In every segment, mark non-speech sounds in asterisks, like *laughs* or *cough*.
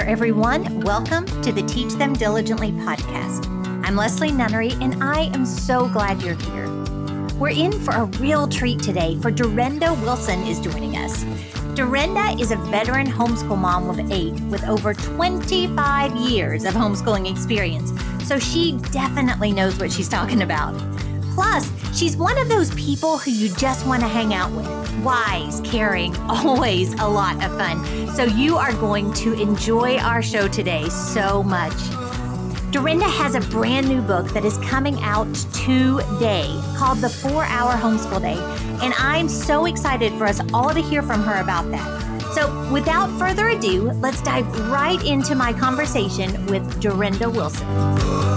there, everyone. Welcome to the Teach Them Diligently podcast. I'm Leslie Nunnery, and I am so glad you're here. We're in for a real treat today, for Durenda Wilson is joining us. Durenda is a veteran homeschool mom of eight with over 25 years of homeschooling experience, so she definitely knows what she's talking about. Plus, she's one of those people who you just want to hang out with. Wise, caring, *laughs* always a lot of fun. So you are going to enjoy our show today so much. Durenda has a brand new book that is coming out today called The Four Hour Homeschool Day. And I'm so excited for us all to hear from her about that. So, without further ado, let's dive right into my conversation with Durenda Wilson.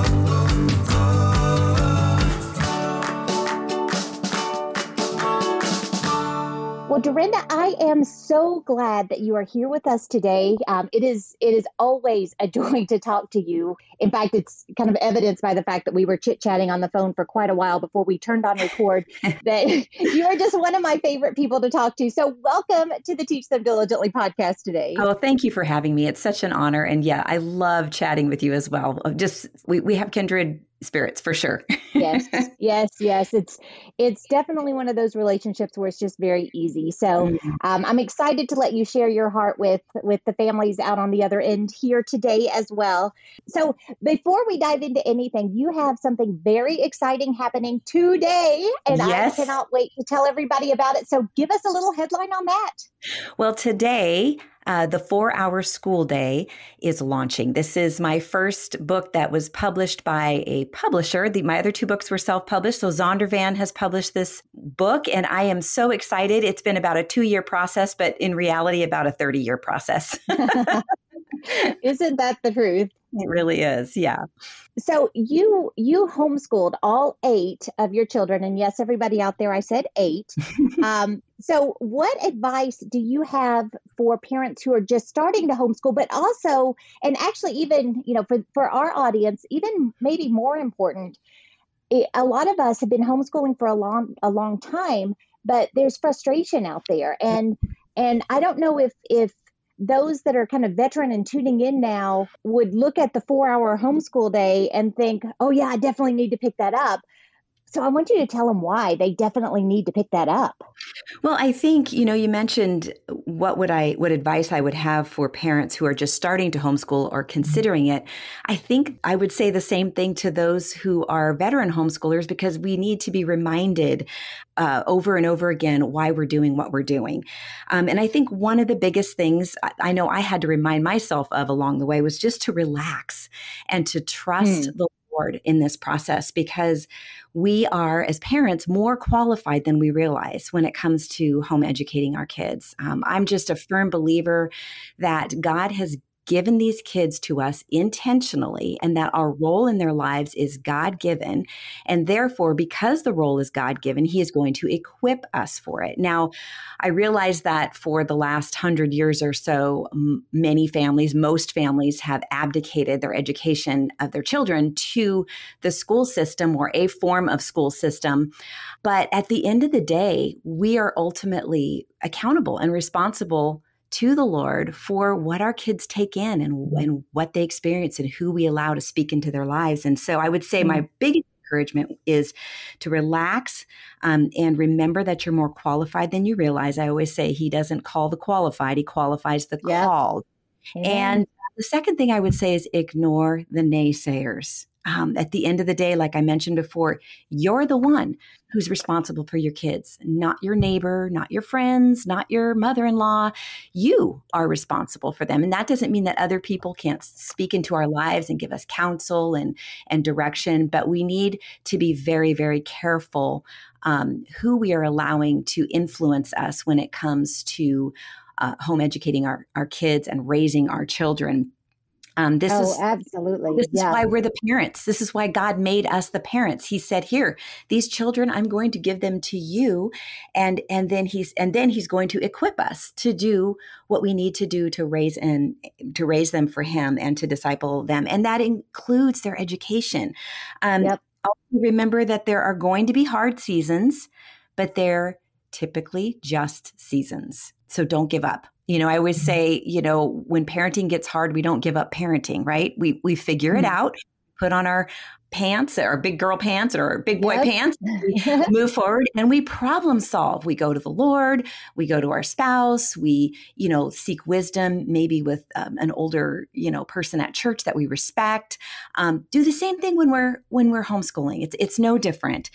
Well, Durenda, I am so glad that you are here with us today. Um, it is it is always a *laughs* joy to talk to you. In fact, it's kind of evidenced by the fact that we were chit chatting on the phone for quite a while before we turned on record. *laughs* that *laughs* you are just one of my favorite people to talk to. So, welcome to the Teach Them Diligently podcast today. Oh, thank you for having me. It's such an honor, and yeah, I love chatting with you as well. Just we we have kindred spirits for sure. yes, *laughs* yes, yes. It's it's definitely one of those relationships where it's just very easy. So mm-hmm. um, I'm excited to let you share your heart with with the families out on the other end here today as well. So before we dive into anything, you have something very exciting happening today, and yes. I cannot wait to tell everybody about it. So give us a little headline on that. Well, today uh, the Four Hour School Day is launching. This is my first book that was published by a publisher. The, my other two books were self published. So Zondervan has published this book, and I am so excited. It's been about a two year process, but in reality, about a 30 year process. *laughs* Isn't that the truth? It really is. Yeah. So you you homeschooled all eight of your children, and yes, everybody out there, I said eight. *laughs* um, so, what advice do you have for parents who are just starting to homeschool, but also, and actually, even you know, for for our audience, even maybe more important, it, a lot of us have been homeschooling for a long a long time, but there's frustration out there, and and I don't know if if those that are kind of veteran and tuning in now would look at the four hour homeschool day and think, oh, yeah, I definitely need to pick that up. So I want you to tell them why they definitely need to pick that up. Well, I think, you know, you mentioned what would I what advice I would have for parents who are just starting to homeschool or considering it. I think I would say the same thing to those who are veteran homeschoolers because we need to be reminded uh, over and over again why we're doing what we're doing. Um, and I think one of the biggest things I, I, know I had to remind myself of along the way was just to relax and to trust hmm. the In this process because we are, as parents, more qualified than we realize when it comes to home educating our kids. Um, I'm just a firm believer that God has given these kids to us intentionally and that our role in their lives is God given. And therefore, because the role is God given, He is going to equip us for it. Now, I realize that for the last hundred years or so, m- many families, most families have abdicated their education of their children to the school system or a form of school system. But at the end of the day, we are ultimately accountable and responsible to the Lord for what our kids take in and, and what they experience and who we allow to speak into their lives. And so I would say mm-hmm. my biggest encouragement is to relax um, and remember that you're more qualified than you realize. I always say he doesn't call the qualified, he qualifies the yep. called. And the second thing I would say is ignore the naysayers um, at the end of the day, like I mentioned before, you're the one who's responsible for your kids, not your neighbor, not your friends, not your mother in law. You are responsible for them. And that doesn't mean that other people can't speak into our lives and give us counsel and, and direction, but we need to be very, very careful um, who we are allowing to influence us when it comes to uh, home educating our, our kids and raising our children um, this oh, is absolutely. This yeah. is why we're the parents. This is why God made us the parents. He said, "Here, these children, I'm going to give them to you," and and then he's and then he's going to equip us to do what we need to do to raise and to raise them for Him and to disciple them, and that includes their education. Um, yep. remember that there are going to be hard seasons, but they're typically just seasons. So don't give up. You know, I always say, you know, when parenting gets hard, we don't give up parenting, right? We we figure it mm-hmm. out, put on our pants or big girl pants or big boy yep. pants *laughs* move forward and we problem solve. We go to the lord we go to our spouse we you know seek wisdom maybe with um, an older you know person at church that we respect. Um, do the same thing when we're when we're homeschooling. It's it's no different.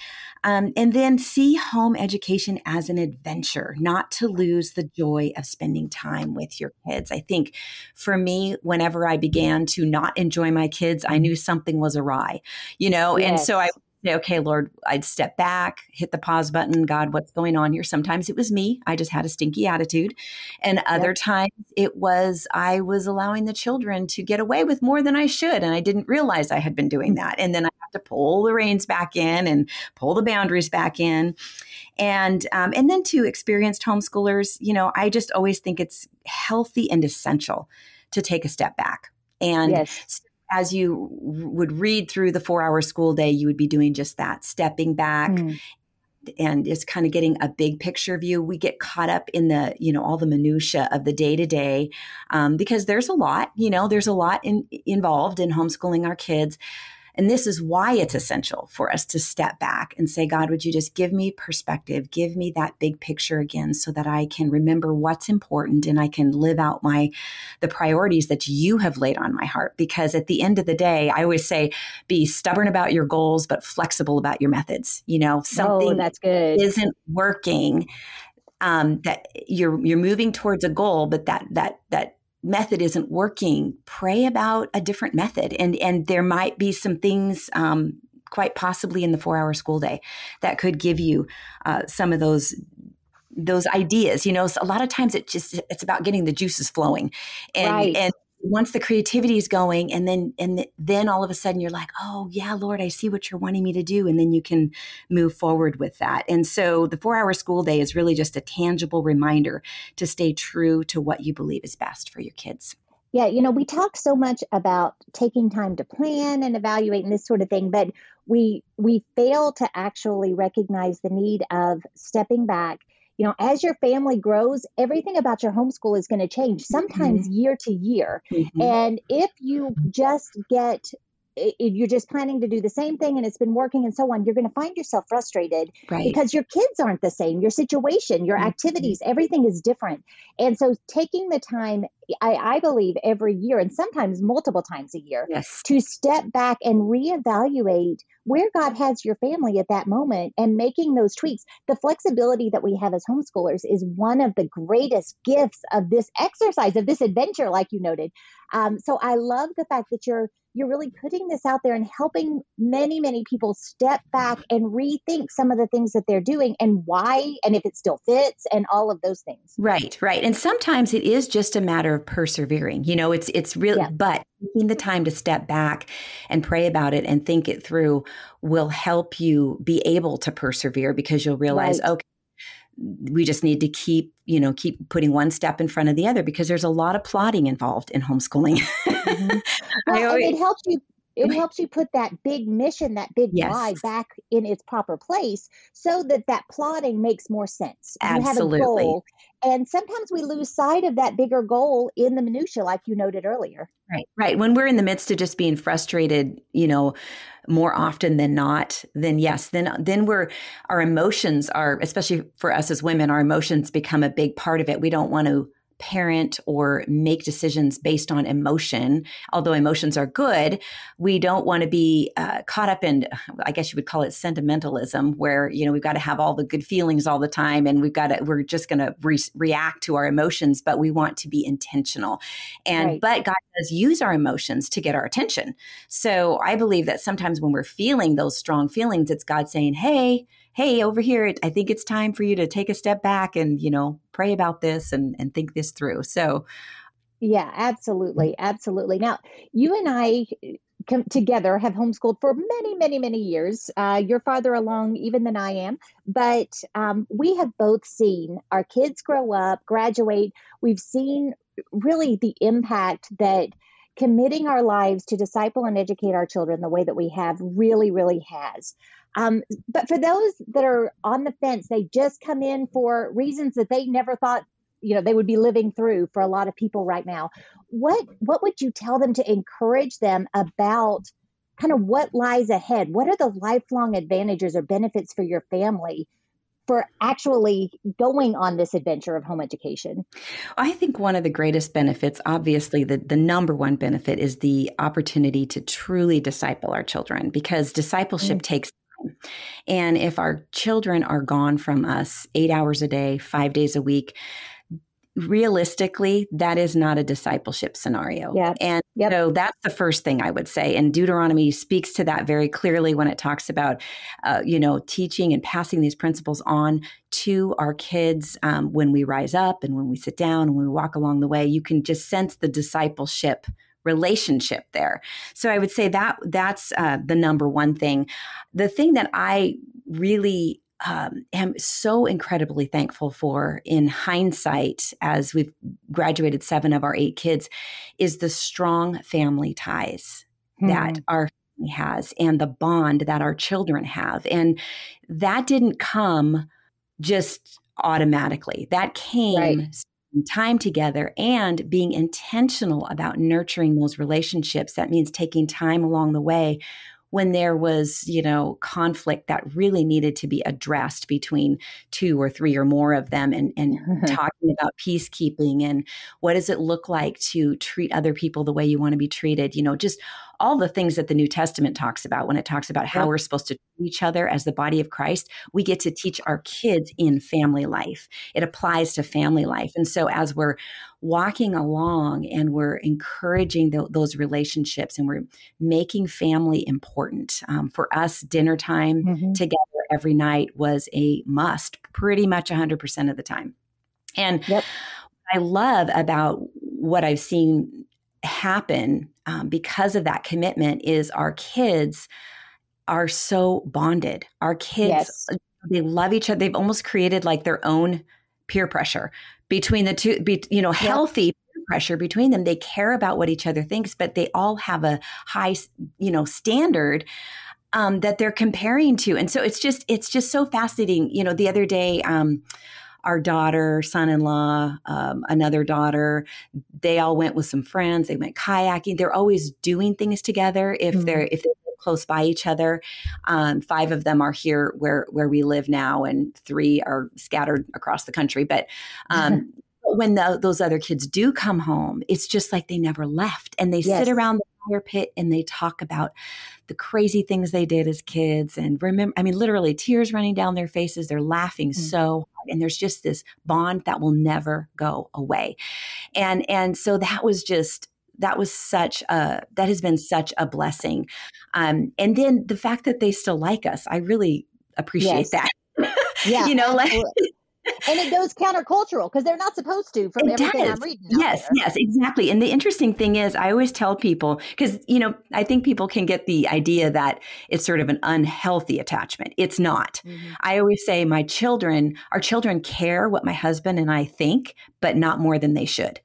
Um, and then see home education as an adventure, not to lose the joy of spending time with your kids. I think for me, whenever I began to not enjoy my kids, I knew something was awry, you know? Yes. And so I say, okay, Lord, I'd step back, hit the pause button. God, what's going on here? Sometimes it was me. I just had a stinky attitude. And other yep. times it was I was allowing the children to get away with more than I should. And I didn't realize I had been doing that. And then I have to pull the reins back in and pull the boundaries back in. And um, and then to experienced homeschoolers, you know, I just always think it's healthy and essential to take a step back and yes as you would read through the four hour school day, you would be doing just that, stepping back. Mm. And is kind of getting a big picture view. We get caught up in the, you know, all the minutia of the day to day, because there's a lot, you know, there's a lot in, involved in homeschooling our kids. And this is why it's essential for us to step back and say, God, would you just give me perspective, give me that big picture again so that I can remember what's important and I can live out my the priorities that you have laid on my heart. Because at the end of the day, I always say, be stubborn about your goals, but flexible about your methods. You know, something oh, that's good. isn't working. Um, that you're you're moving towards a goal, but that that that method isn't working, pray about a different method. And and there might be some things um, quite possibly in the four hour school day that could give you uh, some of those those ideas you know a lot of times it just it's about getting the juices flowing and right. and once the creativity is going and then and then all of a sudden you're like oh yeah lord i see what you're wanting me to do and then you can move forward with that. And so the four hour school day is really just a tangible reminder to stay true to what you believe is best for your kids. Yeah you know we talk so much about taking time to plan and evaluate and this sort of thing but we we fail to actually recognize the need of stepping back you know, as your family grows, everything about your homeschool is going to change, sometimes mm-hmm. year to year. Mm-hmm. And if you just get if you're just planning to do the same thing and it's been working and so on, you're going to find yourself frustrated right. because your kids aren't the same. Your situation, your mm-hmm. activities, everything is different. And so taking the time, I, I, believe, every year and sometimes multiple times a year yes. to step back and reevaluate where God has your family at that moment and making those tweaks. The flexibility that we have as homeschoolers is one of the greatest gifts of this exercise, of this adventure, like you noted. Um, so I love the fact that you're you're really putting this out there and helping many many people step back and rethink some of the things that they're doing and why and if it still fits and all of those things right right and sometimes it is just a matter of persevering you know it's it's really yeah. but taking the time to step back and pray about it and think it through will help you be able to persevere because you'll realize right. okay we just need to keep you know keep putting one step in front of the other because there's a lot of plotting involved in homeschooling mm-hmm. *laughs* well, always, it helps you it helps you put that big mission that big yes. why back in its proper place so that that plotting makes more sense absolutely you have a goal, and sometimes we lose sight of that bigger goal in the minutia like you noted earlier right right when we're in the midst of just being frustrated you know more often than not, then yes, then then we're our emotions are, especially for us as women, our emotions become a big part of it. We don't want to parent or make decisions based on emotion. Although emotions are good, we don't want to be uh, caught up in, I guess you would call it sentimentalism, where you know we've got to have all the good feelings all the time, and we've got to we're just going to re- react to our emotions. But we want to be intentional, and right. but God does use our emotions to get our attention. So I believe that sometimes when we're feeling those strong feelings, it's God saying, "Hey." Hey over here i think it's time for you to take a step back and you know pray about this and and think this through. So yeah absolutely absolutely. Now you and i come together have homeschooled for many many many years. Uh, you're farther along even than i am but um, we have both seen our kids grow up graduate. We've seen really the impact that committing our lives to disciple and educate our children the way that we have really really has um, but for those that are on the fence, they just come in for reasons that they never thought you know they would be living through for a lot of people right now what what would you tell them to encourage them about kind of what lies ahead what are the lifelong advantages or benefits for your family for actually going on this adventure of home education? I think one of the greatest benefits, obviously, the, the number one benefit is the opportunity to truly disciple our children because discipleship mm-hmm. takes. And if our children are gone from us eight hours a day, five days a week, realistically, that is not a discipleship scenario. Yeah. And yep. so that's the first thing I would say. And Deuteronomy speaks to that very clearly when it talks about, uh, you know, teaching and passing these principles on to our kids um, when we rise up and when we sit down and when we walk along the way. You can just sense the discipleship relationship there. So I would say that that's uh, the number one thing. The thing that I really um, am so incredibly thankful for in hindsight as we've graduated seven of our eight kids is the strong family ties hmm. that our family has and the bond that our children have. And that didn't come just automatically, that came. Right. Time together and being intentional about nurturing those relationships. That means taking time along the way when there was, you know, conflict that really needed to be addressed between two or three or more of them and, and *laughs* talking about peacekeeping and what does it look like to treat other people the way you want to be treated, you know, just all the things that the New Testament talks about when it talks about how we're supposed to treat each other as the body of Christ, we get to teach our kids in family life. It applies to family life. And so as we're walking along and we're encouraging the, those relationships and we're making family important. Um, for us, dinner time mm-hmm. together every night was a must pretty much 100% of the time. And yep. I love about what I've seen happen um, because of that commitment is our kids are so bonded. Our kids, yes. they love each other. They've almost created like their own peer pressure between the two, be, you know, healthy pressure between them. They care about what each other thinks, but they all have a high, you know, standard um, that they're comparing to. And so it's just, it's just so fascinating. You know, the other day, um, our daughter, son-in-law, um, another daughter, they all went with some friends. They went kayaking. They're always doing things together if mm-hmm. they're if they're close by each other. Um, five of them are here where where we live now, and three are scattered across the country. But um, *laughs* when the, those other kids do come home, it's just like they never left, and they yes. sit around the fire pit and they talk about the crazy things they did as kids, and remember, I mean, literally tears running down their faces. They're laughing mm-hmm. so hard, and there's just this bond that will never go away, and and so that was just that was such a that has been such a blessing um, and then the fact that they still like us i really appreciate yes. that *laughs* yeah you know like and it goes countercultural because they're not supposed to from it everything does. I'm reading. Yes, yes, exactly. And the interesting thing is, I always tell people because you know I think people can get the idea that it's sort of an unhealthy attachment. It's not. Mm-hmm. I always say my children, our children care what my husband and I think, but not more than they should.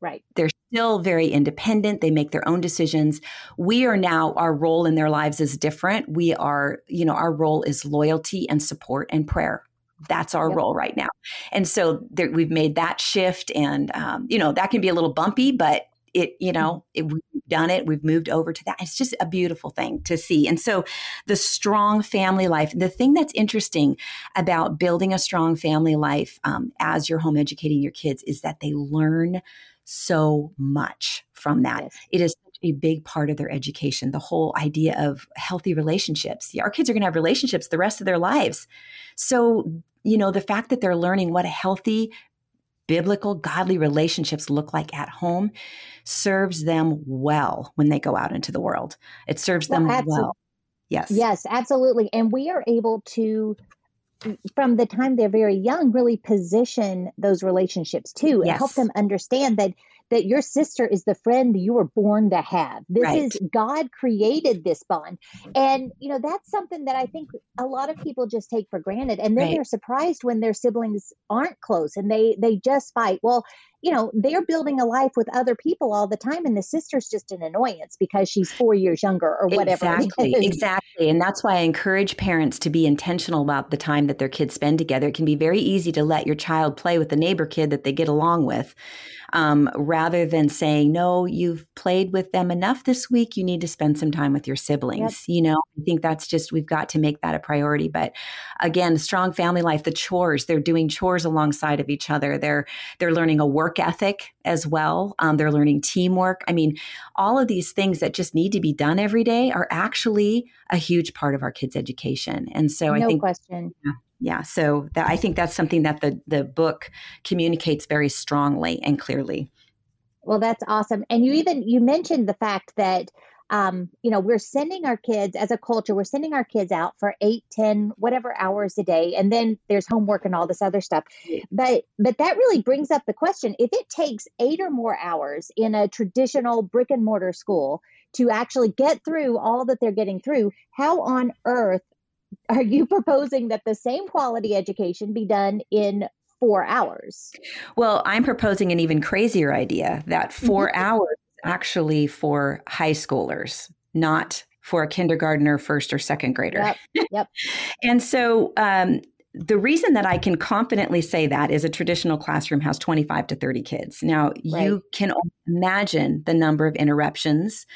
Right. They're still very independent. They make their own decisions. We are now, our role in their lives is different. We are, you know, our role is loyalty and support and prayer. That's our yep. role right now. And so there, we've made that shift. And, um, you know, that can be a little bumpy, but it, you know, mm-hmm. it, we've done it. We've moved over to that. It's just a beautiful thing to see. And so the strong family life, the thing that's interesting about building a strong family life um, as you're home educating your kids is that they learn so much from that. Yes. It is a big part of their education. The whole idea of healthy relationships. Our kids are going to have relationships the rest of their lives. So, you know, the fact that they're learning what a healthy, biblical, godly relationships look like at home serves them well when they go out into the world. It serves well, them absolutely. well. Yes. Yes, absolutely. And we are able to from the time they're very young really position those relationships too yes. and help them understand that that your sister is the friend you were born to have. This right. is god created this bond. Mm-hmm. And you know that's something that i think a lot of people just take for granted. And then right. they're surprised when their siblings aren't close and they they just fight. Well you know, they're building a life with other people all the time, and the sister's just an annoyance because she's four years younger or whatever. Exactly, *laughs* exactly. And that's why I encourage parents to be intentional about the time that their kids spend together. It can be very easy to let your child play with the neighbor kid that they get along with um, rather than saying, no, you've played with them enough this week. You need to spend some time with your siblings. Yep. You know, I think that's just, we've got to make that a priority. But again, strong family life, the chores, they're doing chores alongside of each other. They're, they're learning a work ethic as well. Um, they're learning teamwork. I mean, all of these things that just need to be done every day are actually a huge part of our kids' education. And so no I think, question. Yeah, yeah so that i think that's something that the the book communicates very strongly and clearly well that's awesome and you even you mentioned the fact that um, you know we're sending our kids as a culture we're sending our kids out for eight ten whatever hours a day and then there's homework and all this other stuff but but that really brings up the question if it takes eight or more hours in a traditional brick and mortar school to actually get through all that they're getting through how on earth are you *laughs* proposing that the same quality education be done in four hours? Well, I'm proposing an even crazier idea that 4 mm-hmm. hours actually for high schoolers, not for a kindergartner, first or second grader. Yep. yep. *laughs* and so um, the reason that I can confidently say that is a traditional classroom has 25 to 30 kids. Now, right. you can imagine the number of interruptions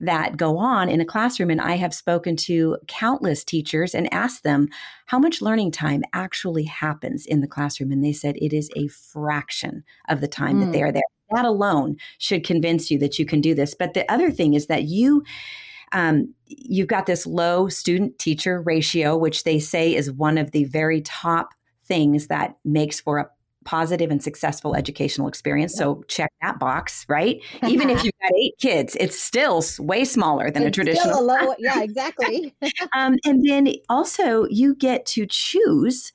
that go on in a classroom. And I have spoken to countless teachers and asked them how much learning time actually happens in the classroom. And they said it is a fraction of the time mm. that they hmm. are there. That alone should convince you that you can do this. But the other thing is that you, um, you've got this low student teacher ratio, which they say is one of the very top things that makes for a positive and successful educational experience. So check that box, right? Even if *laughs* you've got eight kids, it's still way smaller than it's a traditional. A low, yeah, exactly. *laughs* um, and then also you get to choose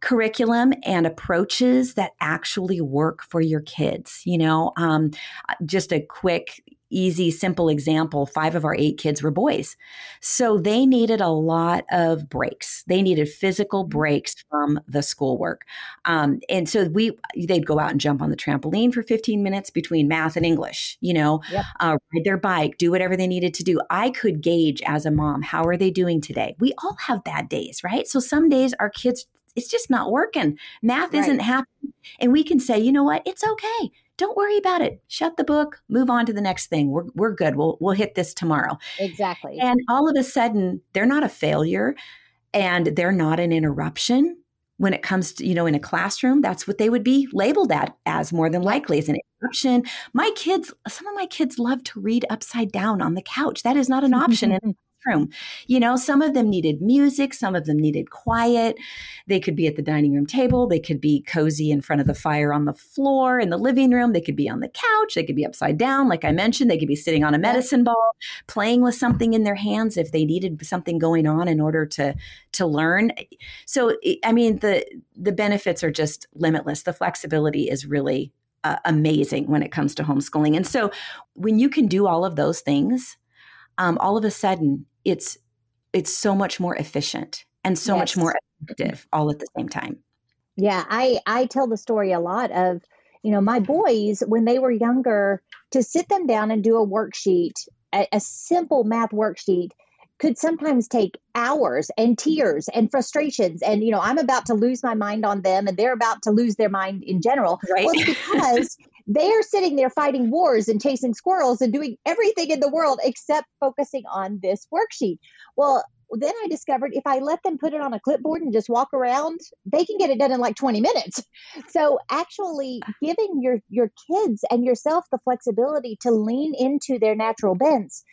curriculum and approaches that actually work for your kids. You know, um, just a quick easy, simple example five of our eight kids were boys. So they needed a lot of breaks. They needed physical mm-hmm. breaks from the schoolwork. Um, and so we, they'd go out and jump on the trampoline for 15 minutes between math and English, you know, yep. uh, ride their bike, do whatever they needed to do. I could gauge as a mom, how are they doing today? We all have bad days, right? So some days our kids, it's just not working. Math right. isn't happening. And we can say, you know what? It's okay don't worry about it. Shut the book, move on to the next thing. We're, we're good. We'll, we'll hit this tomorrow. Exactly. And all of a sudden, they're not a failure and they're not an interruption when it comes to, you know, in a classroom, that's what they would be labeled at as more than likely as an interruption. My kids, some of my kids love to read upside down on the couch. That is not an option in *laughs* room. You know, some of them needed music, some of them needed quiet. They could be at the dining room table, they could be cozy in front of the fire on the floor in the living room, they could be on the couch, they could be upside down, like I mentioned, they could be sitting on a medicine ball, playing with something in their hands if they needed something going on in order to to learn. So I mean the the benefits are just limitless. The flexibility is really uh, amazing when it comes to homeschooling. And so when you can do all of those things, um, all of a sudden it's it's so much more efficient and so yes. much more effective all at the same time. Yeah, I I tell the story a lot of you know my boys when they were younger to sit them down and do a worksheet, a, a simple math worksheet could sometimes take hours and tears and frustrations and you know i'm about to lose my mind on them and they're about to lose their mind in general right well, *laughs* because they're sitting there fighting wars and chasing squirrels and doing everything in the world except focusing on this worksheet. Well, then I discovered if I let them put it on a clipboard and just walk around, they can get it done in like 20 minutes. *laughs* So actually giving your your kids and yourself the flexibility to lean into their natural bents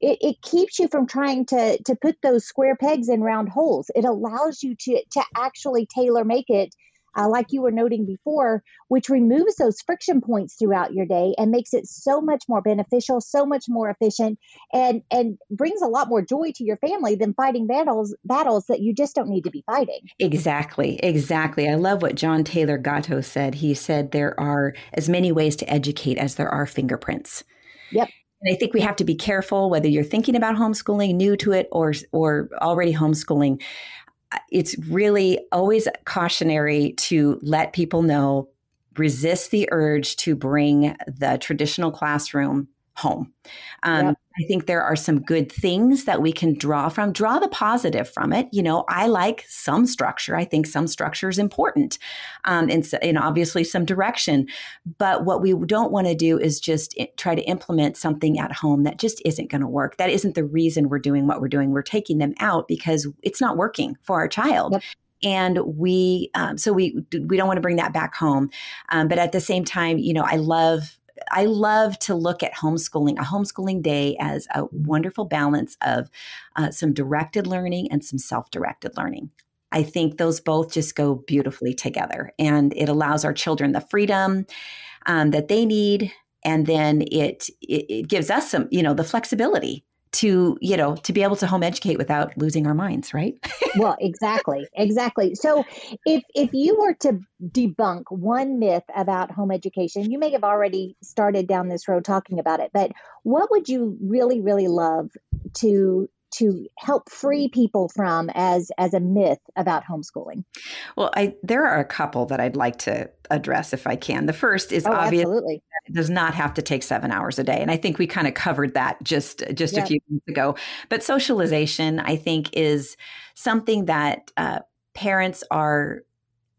it, it, keeps you from trying to to put those square pegs in round holes. It allows you to to actually tailor make it uh, like you were noting before, which removes those friction points throughout your day and makes it so much more beneficial, so much more efficient, and and brings a lot more joy to your family than fighting battles battles that you just don't need to be fighting. Exactly, exactly. I love what John Taylor Gatto said. He said there are as many ways to educate as there are fingerprints. Yep. And I think we have to be careful whether you're thinking about homeschooling, new to it, or or already homeschooling it's really always cautionary to let people know resist the urge to bring the traditional classroom home. Um, yep. I think there are some good things that we can draw from, draw the positive from it. You know, I like some structure. I think some structure is important um, and, and obviously some direction. But what we don't want to do is just try to implement something at home that just isn't going to work. That isn't the reason we're doing what we're doing. We're taking them out because it's not working for our child. Yep and we um, so we we don't want to bring that back home um, but at the same time you know i love I love to look at homeschooling, a homeschooling day, as a wonderful balance of uh, some directed learning and some self directed learning. I think those both just go beautifully together, and it allows our children the freedom um, that they need, and then it, it it gives us some, you know, the flexibility to you know to be able to home educate without losing our minds right? *laughs* Well exactly exactly. So if if you were to debunk one myth about home education you may have already started down this road talking about it but what would you really really love to to help free people from as as a myth about homeschooling? Well, I there are a couple that I'd like to address if I can. The first is oh, obviously it does not have to take 7 hours a day and I think we kind of covered that just just yep. a few minutes ago. But socialization I think is something that uh, parents are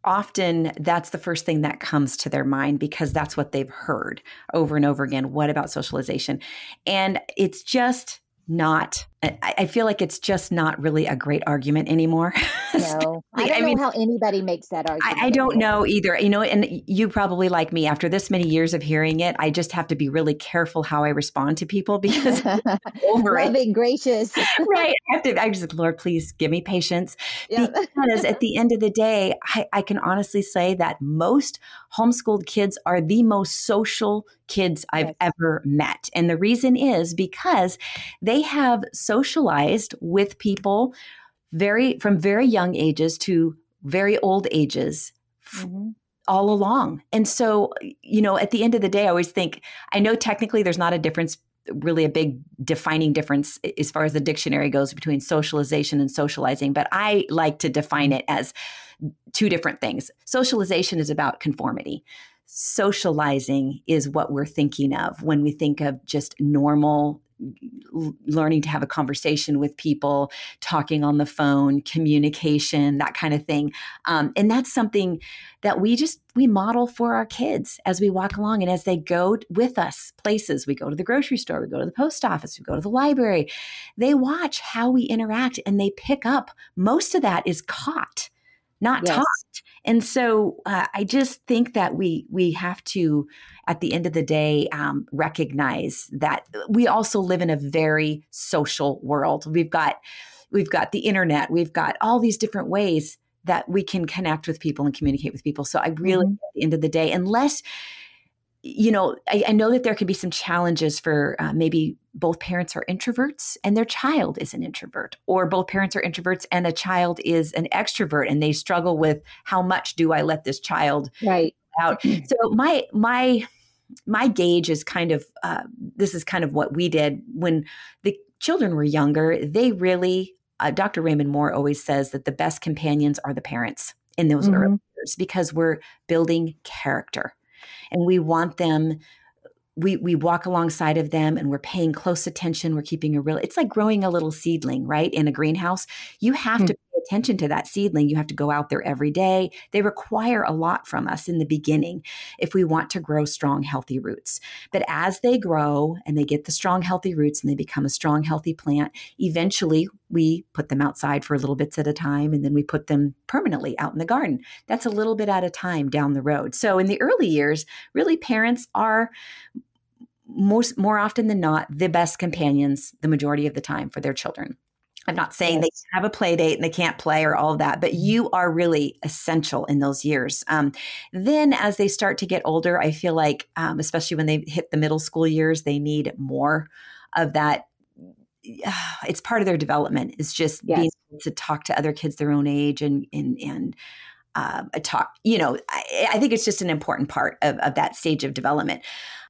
often that's the first thing that comes to their mind because that's what they've heard over and over again. What about socialization? And it's just not I, feel like it's just not really a great argument anymore. *laughs* No, I don't I mean, know how anybody makes that argument. I, I don't know either. You know, and you probably like me after this many years of hearing it. I just have to be really careful how I respond to people *laughs* because *laughs* over Loving, it. gracious, right? I have to. I just Lord, please give me patience yep. because at the end of the day, I, I can honestly say that most homeschooled kids are the most social kids I've yes. ever met, and the reason is because they have. So socialized with people very from very young ages to very old ages mm-hmm. all along. And so, you know, at the end of the day, I always think I know technically there's not a difference really a big defining difference as far as the dictionary goes between socialization and socializing, but I like to define it as two different things. Socialization is about conformity. Socializing is what we're thinking of when we think of just normal learning to have a conversation with people, talking on the phone, communication, that kind of thing. Um, and that's something that we just we model for our kids as we walk along and as they go with us places. We go to the grocery store, we go to the post office, we go to the library. They watch how we interact and they pick up. Most of that is caught not yes. taught. And so uh, I just think that we we have to, at the end of the day, um, recognize that we also live in a very social world. We've got we've got the internet, we've got all these different ways that we can connect with people and communicate with people. So I really, mm-hmm. at the end of the day, unless you know, I, I, know that there could be some challenges for uh, maybe both parents are introverts and their child is an introvert, or both parents are introverts and a child is an extrovert, and they struggle with how much do I let this child right out. So my my my gauge is kind of uh, this is kind of what we did when the children were younger. They really, uh, Dr. Raymond Moore always says that the best companions are the parents in those mm-hmm. early years because we're building character and we want them we we walk alongside of them and we're paying close attention we're keeping a real it's like growing a little seedling right in a greenhouse you have hmm. to attention to that seedling you have to go out there every day. They require a lot from us in the beginning if we want to grow strong healthy roots. But as they grow and they get the strong healthy roots and they become a strong healthy plant eventually we put them outside for little bits at a time and then we put them permanently out in the garden. That's a little bit at a time down the road. So in the early years really parents are most more often than not the best companions the majority of the time for their children i'm not saying they have a play date and they can't play or all of that but you are really essential in those years. Um, then as they start to get older i feel like um, especially when they hit the middle school years they need more of that *sighs* it's part of their development is just yes. being able to talk to other kids their own age and and and uh, talk you know I, I, think it's just an important part of, of that stage of development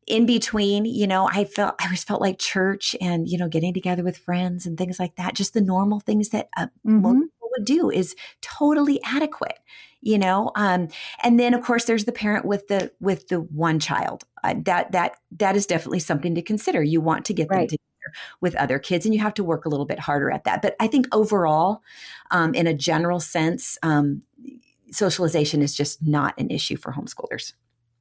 in between, you know, I felt I always felt like church and you know getting together with friends and things like that. Just the normal things that uh, mm-hmm. most people would do is totally adequate. you know um, and then of course there's the parent with the with the one child uh, that that that is definitely something to consider you want to get right. them together with other kids and you have to work a little bit harder at that but i think overall um, in a general sense um, socialization is just not an issue for homeschoolers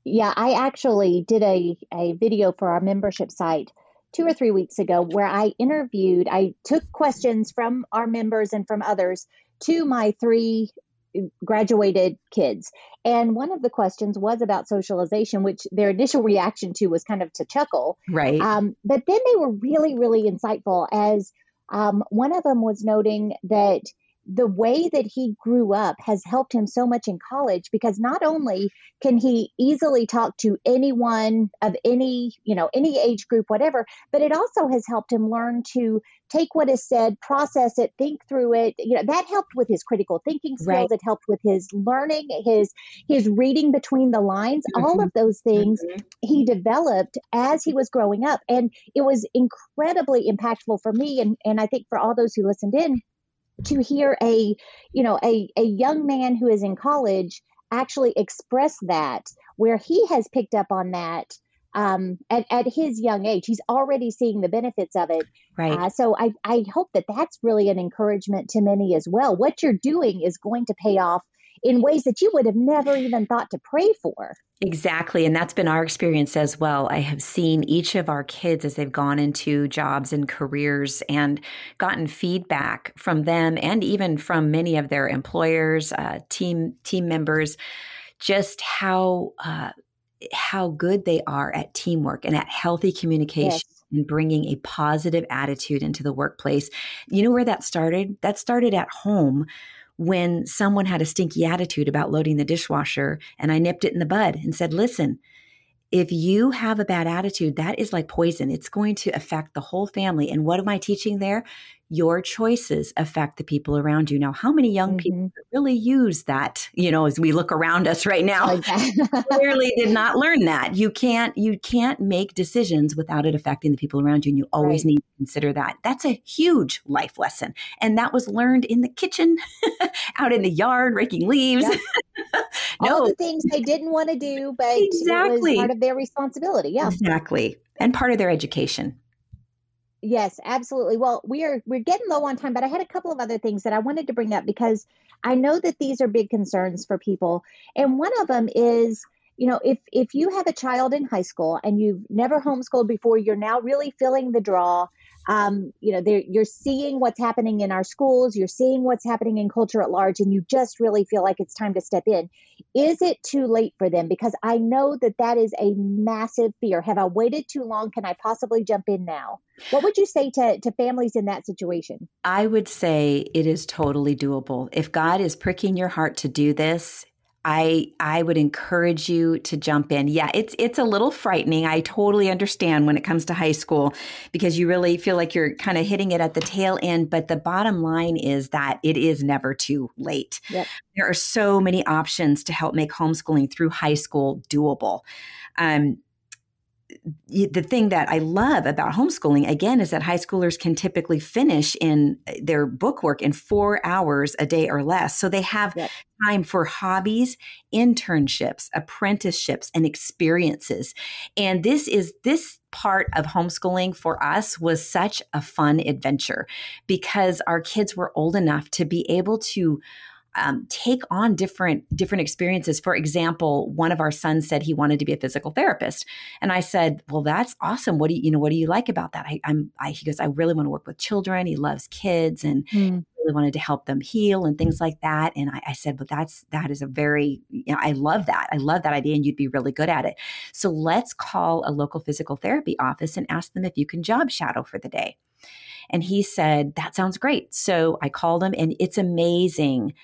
yeah i actually did a, a video for our membership site two or three weeks ago where I interviewed, I took questions from our members and from others to my three graduated kids. And one of the questions was about socialization, which their initial reaction to was kind of to chuckle. Right. Um, but then they were really, really insightful as um, one of them was noting that the way that he grew up has helped him so much in college because not only can he easily talk to anyone of any you know any age group whatever but it also has helped him learn to take what is said process it think through it you know that helped with his critical thinking skills right. it helped with his learning his his reading between the lines mm-hmm. all of those things mm-hmm. he developed as he was growing up and it was incredibly impactful for me and and I think for all those who listened in to hear a you know a, a young man who is in college actually express that where he has picked up on that um, at, at his young age. He's already seeing the benefits of it. Right. Uh, so I, I hope that that's really an encouragement to many as well. What you're doing is going to pay off in ways that you would have never even thought to pray for. Exactly. And that's been our experience as well. I have seen each of our kids as they've gone into jobs and careers and gotten feedback from them and even from many of their employers, uh, team team members, just how uh, how good they are at teamwork and at healthy communication. Yes and bringing a positive attitude into the workplace. You know where that started? That started at home when someone had a stinky attitude about loading the dishwasher and I nipped it in the bud and said, listen, if you have a bad attitude, that is like poison. It's going to affect the whole family. And what am I teaching there? Your choices affect the people around you. Now, how many young mm-hmm. people really use that? You know, as we look around us right now, *laughs* clearly did not learn that. You can't you can't make decisions without it affecting the people around you, and you always right. need to consider that. That's a huge life lesson, and that was learned in the kitchen, *laughs* out in the yard, raking leaves. *laughs* no. All the things they didn't want to do, but exactly part of their responsibility. Yeah, exactly, and part of their education. Yes, absolutely. Well, we are we're getting low on time, but I had a couple of other things that I wanted to bring up because I know that these are big concerns for people. And one of them is, you know, if if you have a child in high school and you've never homeschooled before, you're now really feeling the draw um, you know, you're seeing what's happening in our schools, you're seeing what's happening in culture at large, and you just really feel like it's time to step in. Is it too late for them? Because I know that that is a massive fear. Have I waited too long? Can I possibly jump in now? What would you say to, to families in that situation? I would say it is totally doable. If God is pricking your heart to do this, I I would encourage you to jump in. Yeah, it's it's a little frightening. I totally understand when it comes to high school because you really feel like you're kind of hitting it at the tail end, but the bottom line is that it is never too late. Yep. There are so many options to help make homeschooling through high school doable. Um, the thing that I love about homeschooling again is that high schoolers can typically finish in uh, their book work in four hours a day or less. So they have yep. time for hobbies, internships, apprenticeships, and experiences. And this is this part of homeschooling for us was such a fun adventure because our kids were old enough to be able to um, take on different different experiences. For example, one of our sons said he wanted to be a physical therapist, and I said, "Well, that's awesome. What do you, you know? What do you like about that?" I, am I, he goes, "I really want to work with children. He loves kids, and mm. really wanted to help them heal and things like that." And I, I said, "But that's that is a very you know, I love that. I love that idea, and you'd be really good at it. So let's call a local physical therapy office and ask them if you can job shadow for the day." And he said, That sounds great. So I called him, and it's amazing.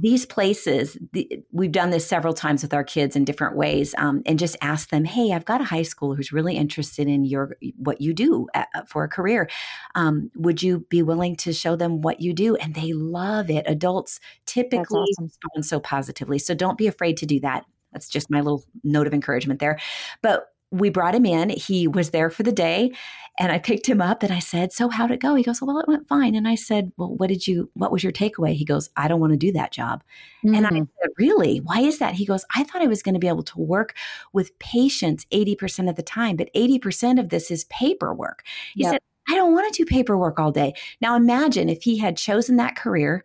These places, the, we've done this several times with our kids in different ways, um, and just ask them, "Hey, I've got a high schooler who's really interested in your what you do at, uh, for a career. Um, would you be willing to show them what you do?" And they love it. Adults typically awesome. respond so positively, so don't be afraid to do that. That's just my little note of encouragement there. But we brought him in. He was there for the day and I picked him up and I said, So how'd it go? He goes, Well, it went fine. And I said, Well, what did you, what was your takeaway? He goes, I don't want to do that job. Mm-hmm. And I mm. said, Really? Why is that? He goes, I thought I was going to be able to work with patients 80% of the time, but 80% of this is paperwork. He yep. said, I don't want to do paperwork all day. Now imagine if he had chosen that career,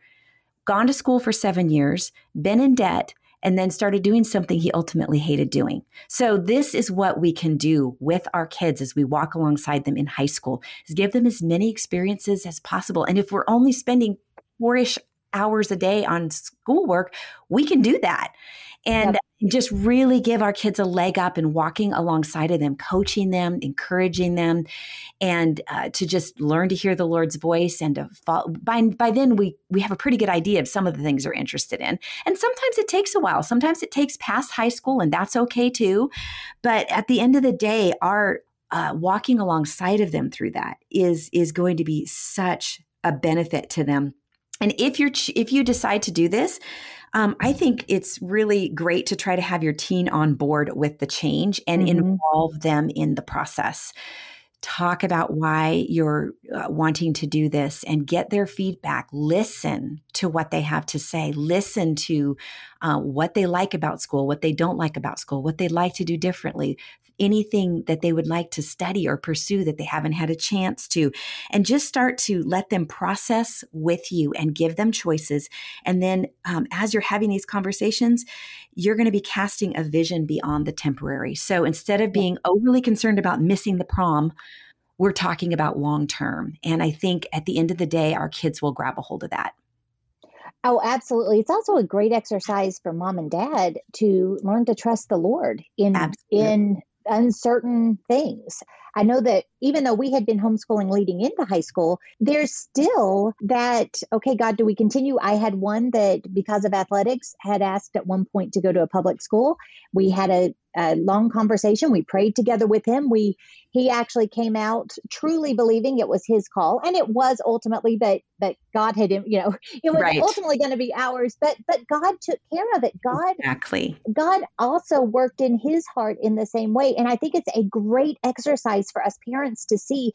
gone to school for seven years, been in debt, and then started doing something he ultimately hated doing. So this is what we can do with our kids as we walk alongside them in high school is give them as many experiences as possible. And if we're only spending four-ish hours a day on schoolwork, we can do that. And yep just really give our kids a leg up in walking alongside of them, coaching them, encouraging them, and uh, to just learn to hear the Lord's voice. And to follow. by by then we we have a pretty good idea of some of the things they're interested in. And sometimes it takes a while. Sometimes it takes past high school, and that's okay too. But at the end of the day, our uh, walking alongside of them through that is is going to be such a benefit to them. And if you're if you decide to do this, um, I think it's really great to try to have your teen on board with the change and mm-hmm. involve them in the process. Talk about why you're uh, wanting to do this and get their feedback. Listen to what they have to say. Listen to uh, what they like about school, what they don't like about school, what they'd like to do differently anything that they would like to study or pursue that they haven't had a chance to. And just start to let them process with you and give them choices. And then um, as you're having these conversations, you're going to be casting a vision beyond the temporary. So instead of being overly concerned about missing the prom, we're talking about long term. And I think at the end of the day, our kids will grab a hold of that. Oh, absolutely. It's also a great exercise for mom and dad to learn to trust the Lord in absolutely. in uncertain things. I know that even though we had been homeschooling leading into high school, there's still that, okay, God, do we continue? I had one that, because of athletics, had asked at one point to go to a public school. We had a, a long conversation. We prayed together with him. We he actually came out truly believing it was his call, and it was ultimately, but but God had you know *laughs* it was right. ultimately going to be ours. But but God took care of it. God exactly. God also worked in His heart in the same way, and I think it's a great exercise for us parents to see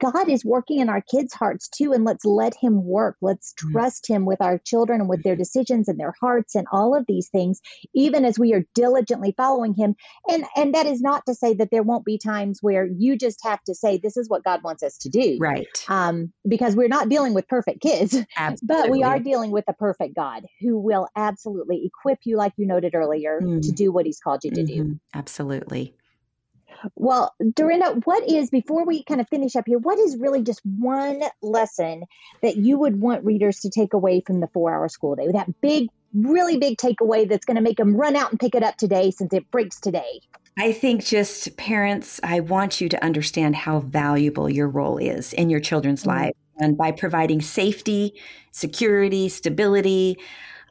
God is working in our kids' hearts too, and let's let Him work. Let's mm. trust Him with our children and with their decisions and their hearts and all of these things, even as we are diligently following Him. And and that is not to say that there won't be times where you just have to say, "This is what God wants us to do," right? Um, because we're not dealing with perfect kids, absolutely. *laughs* but we are dealing with a perfect God who will absolutely equip you, like you noted earlier, mm. to do what He's called you to mm-hmm. do. Absolutely. Well, Durenda, what is, before we kind of finish up here, what is really just one lesson that you would want readers to take away from the four hour school day? That big, really big takeaway that's going to make them run out and pick it up today since it breaks today? I think just parents, I want you to understand how valuable your role is in your children's mm-hmm. lives. And by providing safety, security, stability,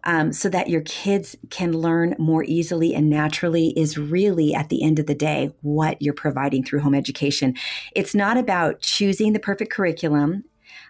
um, so that your kids can learn more easily and naturally is really at the end of the day what you're providing through home education. It's not about choosing the perfect curriculum.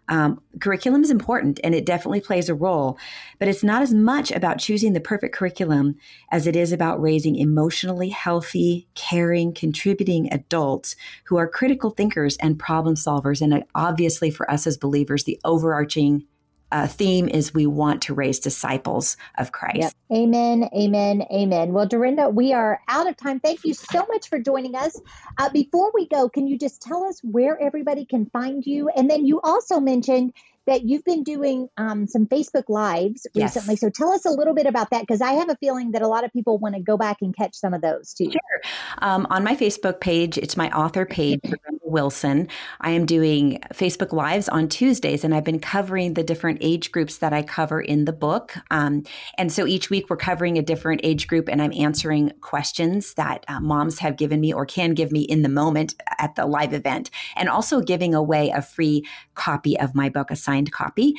Um, curriculum is important and it definitely plays a role, but it's not as much about choosing the perfect curriculum as it is about raising emotionally healthy, caring, contributing adults who are critical thinkers and problem solvers. And obviously, for us as believers, the overarching uh, theme is we want to raise disciples of Christ. Yep. Amen, amen, amen. Well, Durenda, we are out of time. Thank you so much for joining us. Uh, before we go, can you just tell us where everybody can find you? And then you also mentioned that you've been doing um, some Facebook Lives yes. recently. So tell us a little bit about that because I have a feeling that a lot of people want to go back and catch some of those too. Sure. Um, on my Facebook page, it's my author page, *laughs* Wilson. I am doing Facebook Lives on Tuesdays, and I've been covering the different age groups that I cover in the book. Um, and so each week we're covering a different age group, and I'm answering questions that uh, moms have given me or can give me in the moment at the live event, and also giving away a free copy of my book, a signed copy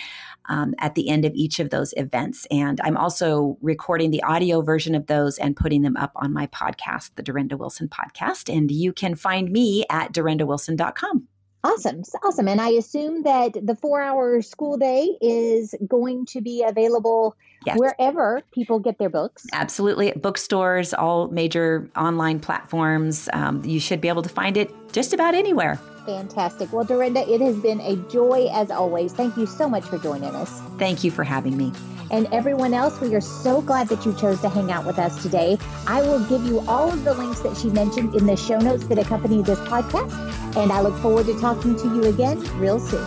um, at the end of each of those events. And I'm also recording the audio version of those and putting them up on my podcast, the Durenda Wilson podcast. And you can find me at durendawilson.com. Awesome. Awesome. And I assume that the four hour school day is going to be available yes. wherever people get their books. Absolutely. At bookstores, all major online platforms. Um, you should be able to find it just about anywhere. Fantastic. Well, Durenda, it has been a joy as always. Thank you so much for joining us. Thank you for having me. And everyone else, we are so glad that you chose to hang out with us today. I will give you all of the links that she mentioned in the show notes that accompany this podcast. And I look forward to talking to you again real soon.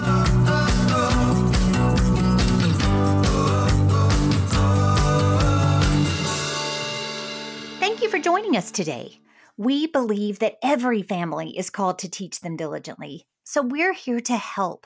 Thank you for joining us today. We believe that every family is called to teach them diligently. So we're here to help.